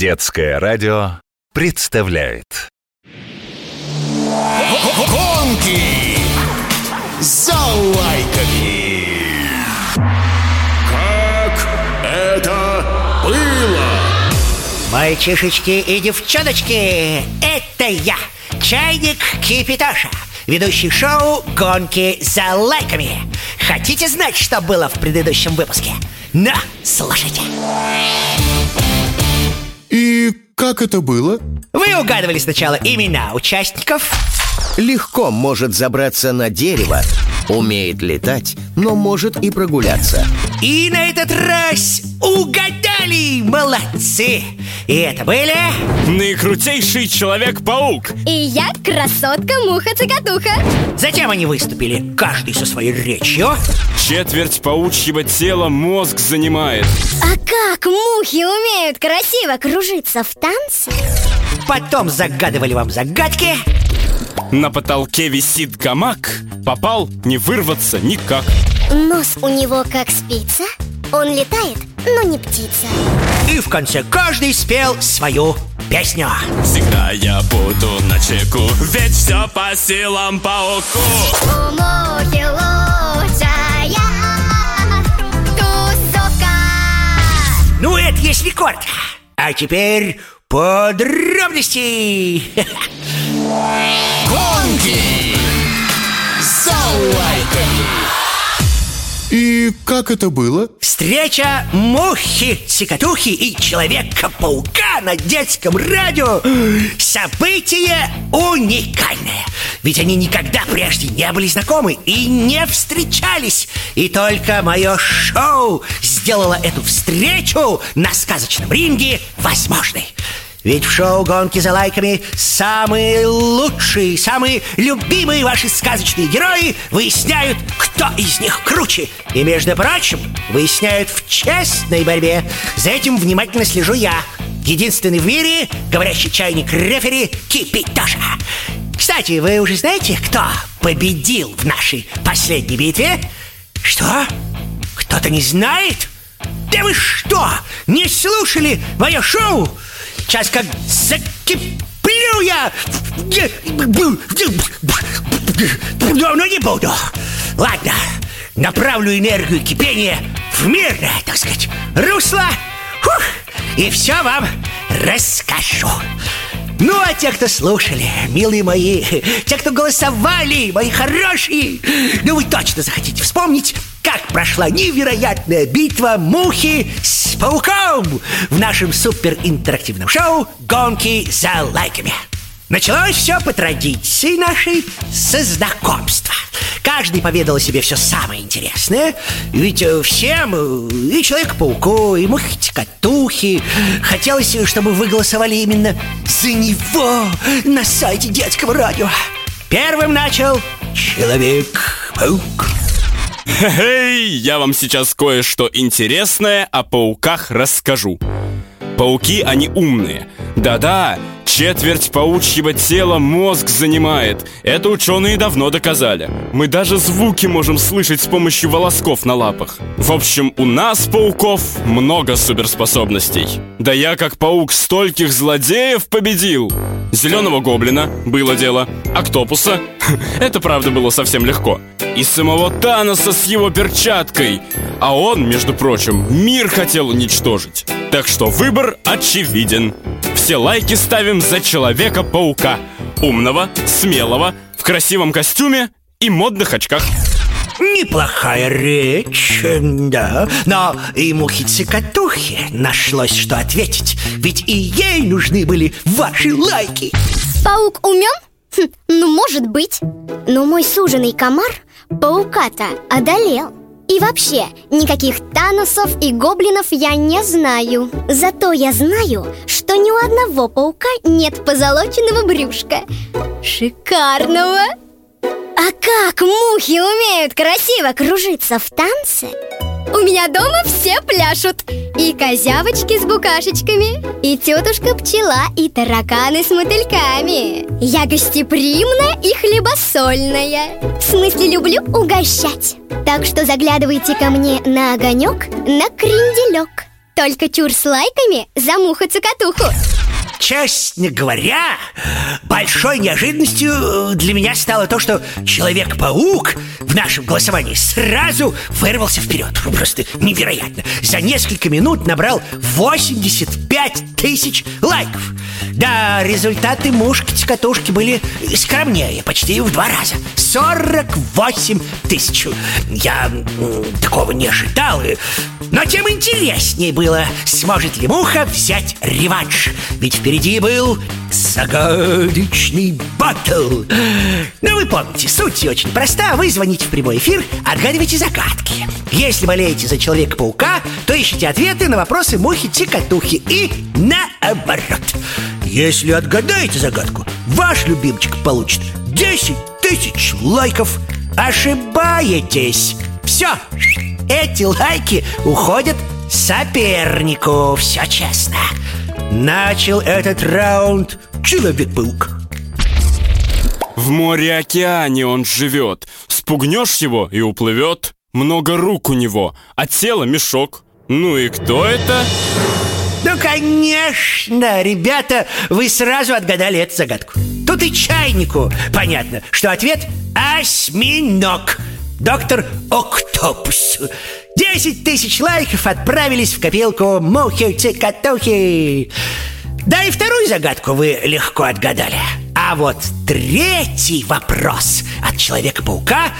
Детское радио представляет Гонки за лайками. Как это было? Мальчишечки и девчоночки, это я, Чайник Кипитоша, ведущий шоу «Гонки за лайками». Хотите знать, что было в предыдущем выпуске? На, слушайте. И как это было? Вы угадывали сначала имена участников, Легко может забраться на дерево, умеет летать, но может и прогуляться. И на этот раз угадали, молодцы. И это были... Наикрутейший Человек-паук И я красотка-муха-цокотуха Затем они выступили, каждый со своей речью. Четверть паучьего тела мозг занимает А как мухи умеют красиво кружиться в танце? Потом загадывали вам загадки. На потолке висит гамак Попал, не вырваться никак Нос у него как спица Он летает, но не птица И в конце каждый спел свою песню. Всегда я буду на чеку Ведь все по силам пауку У мухи лучшая тусовка Ну, это если коротко. А теперь подробности. Гонки за лайками. И как это было? Встреча мухи-цикатухи и Человека-паука на детском радио. Событие уникальное. Ведь они никогда прежде не были знакомы и не встречались. И только мое шоу сделало эту встречу на сказочном ринге возможной ведь в шоу «Гонки за лайками» самые лучшие, самые любимые ваши сказочные герои выясняют, кто из них круче. И, между прочим, выясняют в честной борьбе. За этим внимательно слежу я. Единственный в мире говорящий чайник рефери Кипитоша. Кстати, вы уже знаете, кто победил в нашей последней битве? Что? Кто-то не знает? Да вы что, не слушали мое шоу? Сейчас как закиплю я! Но, но не буду. Ладно, направлю энергию кипения в мирное, так сказать, русло. Фух, и все вам расскажу. Ну, а те, кто слушали, милые мои, те, кто голосовали, мои хорошие, ну, вы точно захотите вспомнить, как прошла невероятная битва мухи с пауком в нашем суперинтерактивном шоу «Гонки за лайками». Началось все по традиции нашей со знакомства. Каждый поведал о себе все самое интересное. Ведь э, всем, э, и Человек-пауку, и мухи-цикатухи, хотелось, чтобы вы голосовали именно за него на сайте детского радио. Первым начал Человек-паук. Эй, я вам сейчас кое-что интересное о пауках расскажу Пауки, они умные Да-да, четверть паучьего тела мозг занимает. Это ученые давно доказали. Мы даже звуки можем слышать с помощью волосков на лапах. В общем, у нас, пауков, много суперспособностей. Да я, как паук, стольких злодеев победил! Зеленого гоблина, было дело. Октопуса, это правда было совсем легко. И самого Таноса с его перчаткой. А он, между прочим, мир хотел уничтожить. Так что выбор очевиден. Все лайки ставим за Человека-паука. Умного, смелого, в красивом костюме и модных очках. Неплохая речь, да. Но и мухи-цикатухе нашлось, что ответить. Ведь и ей нужны были ваши лайки. Паук умен? Хм, ну, может быть Но мой суженый комар паука-то одолел И вообще, никаких танусов и гоблинов я не знаю. Зато я знаю, что ни у одного паука нет позолоченного брюшка. Шикарного! А как мухи умеют красиво кружиться в танце? У меня дома все пляшут. И козявочки с букашечками И тетушка пчела, и тараканы с мотыльками. Я гостеприимная и хлебосольная В смысле люблю угощать. Так что заглядывайте ко мне на огонек, на кренделек. Только чур с лайками за муху-цокотуху Честно говоря, большой неожиданностью э, для меня стало то, что Человек-паук в нашем голосовании сразу вырвался вперед. Просто невероятно. За несколько минут набрал 85 тысяч лайков. Да, результаты мушки-цокотушки были скромнее, почти в два раза. 48 тысяч. Я такого не ожидал. Но тем интереснее было, сможет ли Муха взять реванш. Ведь впереди был загадочный батл. Ну, вы помните, суть очень проста. Вы звоните в прямой эфир, отгадывайте загадки. Если болеете за Человека-паука, то ищите ответы на вопросы Мухи-Цикатухи и наоборот. Если отгадаете загадку, ваш любимчик получит 10 тысяч лайков. Ошибаетесь. Все, эти лайки уходят сопернику. Все честно. Начал этот раунд Человек-паук. В море-океане он живет. Спугнешь его и уплывет. Много рук у него, а тело мешок. Ну и кто это? Ну, конечно, ребята, вы сразу отгадали эту загадку. Тут и чайнику понятно, что ответ осьминог. Доктор Октопус. 10 тысяч лайков отправились в копилку мухи-цикатухи. Да и вторую загадку вы легко отгадали. А вот третий вопрос от Человека-паука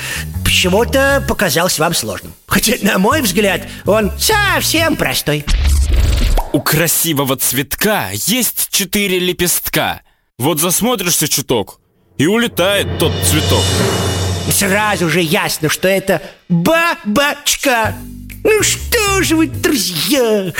почему-то показался вам сложным. Хотя, на мой взгляд, он совсем простой. У красивого цветка есть четыре лепестка. Вот засмотришься чуток, и улетает тот цветок. Сразу же ясно, что это бабочка. Ну что же вы, друзья?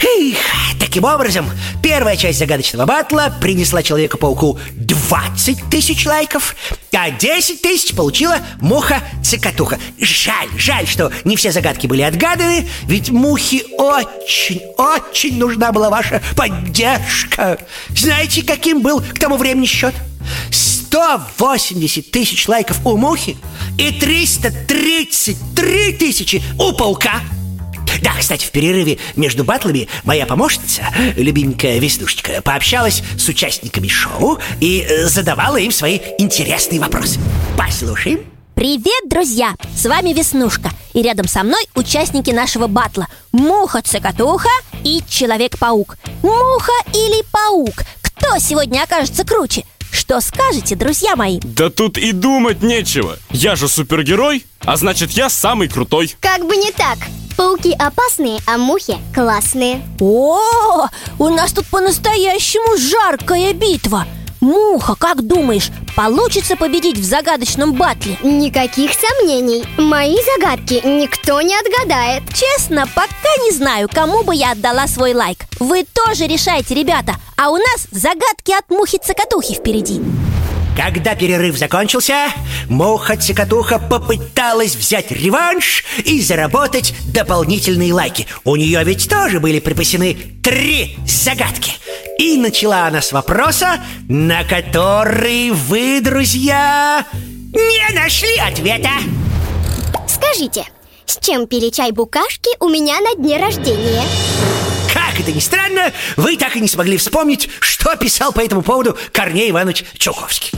Эх, таким образом, первая часть загадочного батла принесла Человеку-пауку 20 тысяч лайков, а 10 тысяч получила муха-цикатуха. Жаль, жаль, что не все загадки были отгаданы, ведь мухе очень, очень нужна была ваша поддержка. Знаете, каким был к тому времени счет? 180 тысяч лайков у Мухи и 333 тысячи у Паука. Да, кстати, в перерыве между батлами моя помощница, любименькая Веснушечка, пообщалась с участниками шоу и э, задавала им свои интересные вопросы. Послушаем. Привет, друзья! С вами Веснушка И рядом со мной участники нашего батла Муха-цокотуха и Человек-паук Муха или паук? Кто сегодня окажется круче? Что скажете, друзья мои? Да тут и думать нечего. Я же супергерой, а значит я самый крутой. Как бы не так Пауки опасные, а мухи классные О, у нас тут по-настоящему жаркая битва Муха, как думаешь, получится победить в загадочном батле? Никаких сомнений. Мои загадки никто не отгадает. Честно, пока не знаю, кому бы я отдала свой лайк. Вы тоже решайте, ребята. А у нас загадки от мухи-цокотухи впереди Когда перерыв закончился, Муха-цикатуха попыталась взять реванш и заработать дополнительные лайки. У нее ведь тоже были припасены три загадки. И начала она с вопроса, на который вы, друзья, не нашли ответа. Скажите, с чем пили чай букашки у меня на дне рождения? Как это ни странно, вы так и не смогли вспомнить, что писал по этому поводу Корней Иванович Чуковский.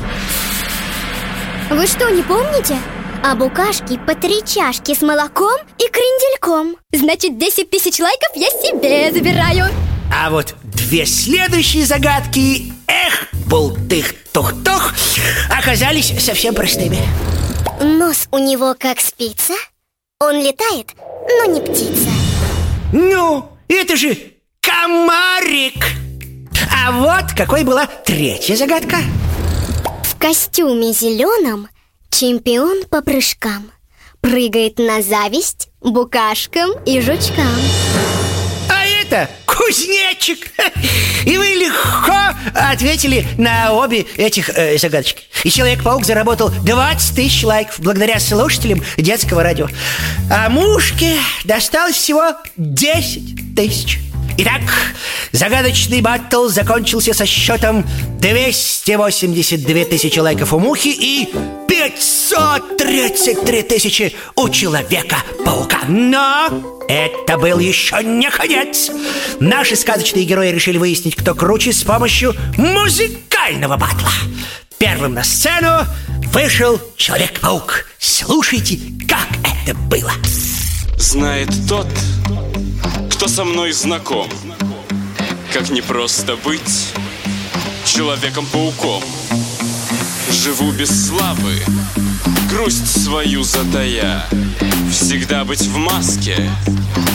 Вы что, не помните? А букашки по три чашки с молоком и крендельком Значит, 10 тысяч лайков я себе забираю А вот две следующие загадки, эх, бултых-тух-тух, оказались совсем простыми. Нос у него как спица Он летает, но не птица Ну, это же комарик! А вот какой была третья загадка. В костюме зеленом чемпион по прыжкам Прыгает на зависть букашкам и жучкам А это кузнечик. И вы легко ответили на обе этих э, загадочки. И Человек-паук заработал 20 тысяч лайков благодаря слушателям детского радио. А мушке досталось всего 10 тысяч. Итак, загадочный баттл закончился со счетом 282 тысячи лайков у Мухи и 533 тысячи у Человека-паука. Но это был еще не конец. Наши сказочные герои решили выяснить, кто круче с помощью музыкального батла. Первым на сцену вышел Человек-паук. Слушайте, как это было. Знает тот, кто со мной знаком. Как непросто быть Человеком-пауком. Живу без славы, грусть свою затая. Всегда быть в маске,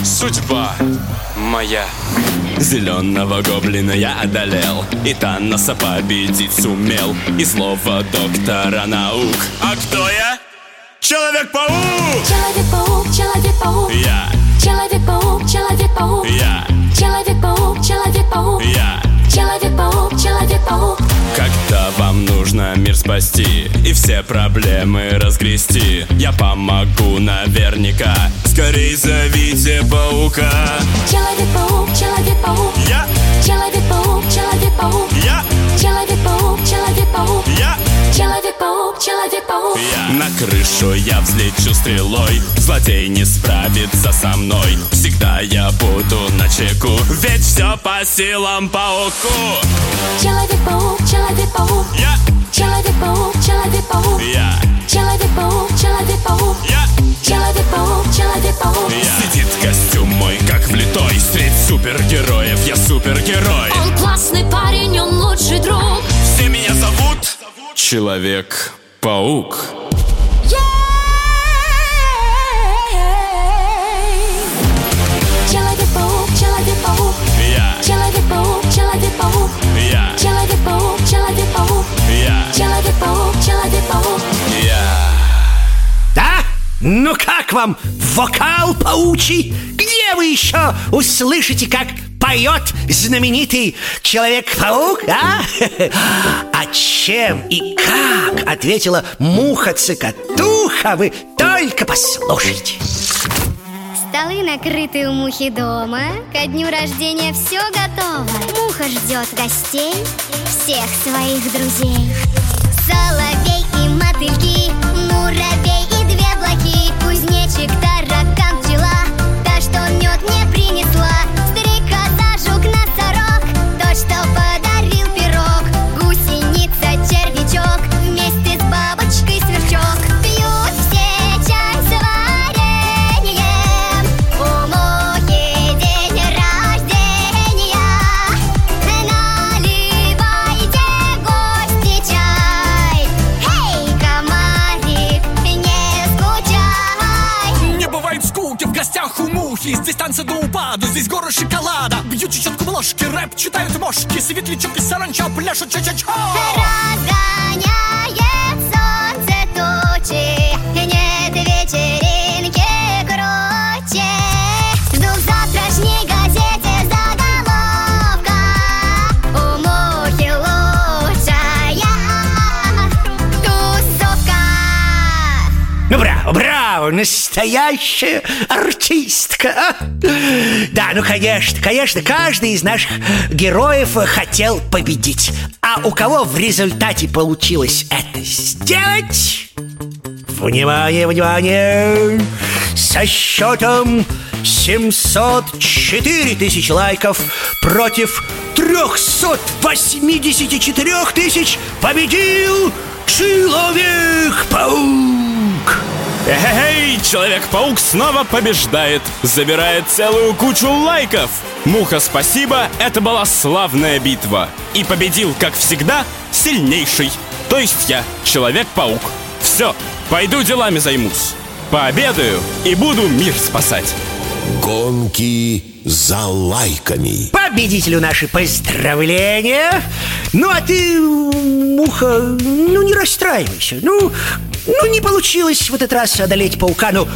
судьба моя. Зеленого гоблина я одолел И Таноса победить сумел И слово доктора наук А кто я? Человек-паук! Человек-паук, Человек-паук, спасти И все проблемы разгрести. Я помогу наверняка. Скорей зовите паука. Человек-паук, Человек-паук, Я, Человек-паук, Человек-паук, я, Человек-паук, Человек-паук, я, Человек-паук, Человек-паук. я. На крышу я взлечу стрелой. Злодей не справится со мной. Всегда я буду на чеку. Ведь все по силам пауку. Человек-паук, Человек-паук, Я, Человек-паук, Человек-паук, я, Человек-паук, Человек-паук, я. Человек-паук, Человек-паук. Сидит костюм мой как влитой. Средь супергероев я супергерой. Он классный парень, он лучший друг. Все меня зовут Человек-паук, Ну как вам вокал паучий? Где вы еще услышите, как поет знаменитый Человек-паук, а? А чем и как ответила муха-цикатуха, вы только послушайте. Столы накрыты у мухи дома Ко дню рождения все готово Муха ждет гостей Всех своих друзей Соловей и мотыльки Муравей Кузнечик, читают мошки Светлячок и саранча пляшут ча-ча-ча Настоящая артистка а? Да, ну, конечно, конечно, каждый из наших героев хотел победить А у кого в результате получилось это сделать? Внимание, внимание! Со счетом 704 тысячи лайков против 384 тысяч победил Человек-паук! Эй, Человек-паук снова побеждает Забирает целую кучу лайков. Муха, спасибо, это была славная битва. И победил, как всегда, сильнейший То есть я, Человек-паук. Все, пойду делами займусь. Пообедаю и буду мир спасать. Гонки за лайками. Победителю наши поздравления. Ну а ты, Муха, ну не расстраивайся. Ну, ну не получилось в этот раз одолеть паука Ну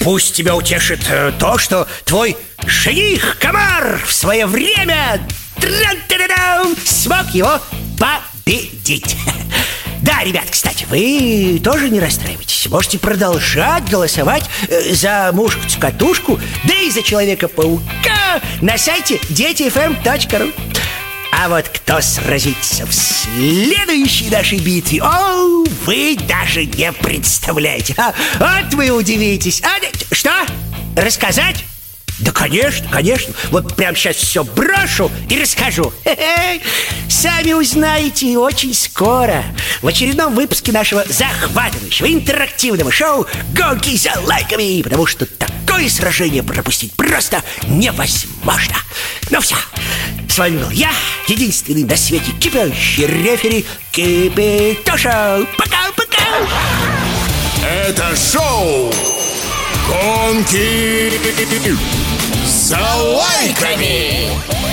пусть тебя утешит э, то, что твой жених Комар в свое время смог его победить. Да, ребят, кстати, вы тоже не расстраивайтесь. Можете продолжать голосовать э, за мушку-цокотушку Да и за Человека-паука на сайте детифм.ру А вот кто сразится в следующей нашей битве, о, вы даже не представляете. А, вот вы удивитесь. А, что? Рассказать? Да, конечно, конечно. Вот прямо сейчас все брошу и расскажу. Сами узнаете очень скоро в очередном выпуске нашего захватывающего интерактивного шоу «Гонки за лайками», потому что такое сражение пропустить просто невозможно. Ну все, с вами был я, единственный на свете кипящий рефери Кипятоша. Пока-пока! Это шоу «Гонки за лайками». Ау!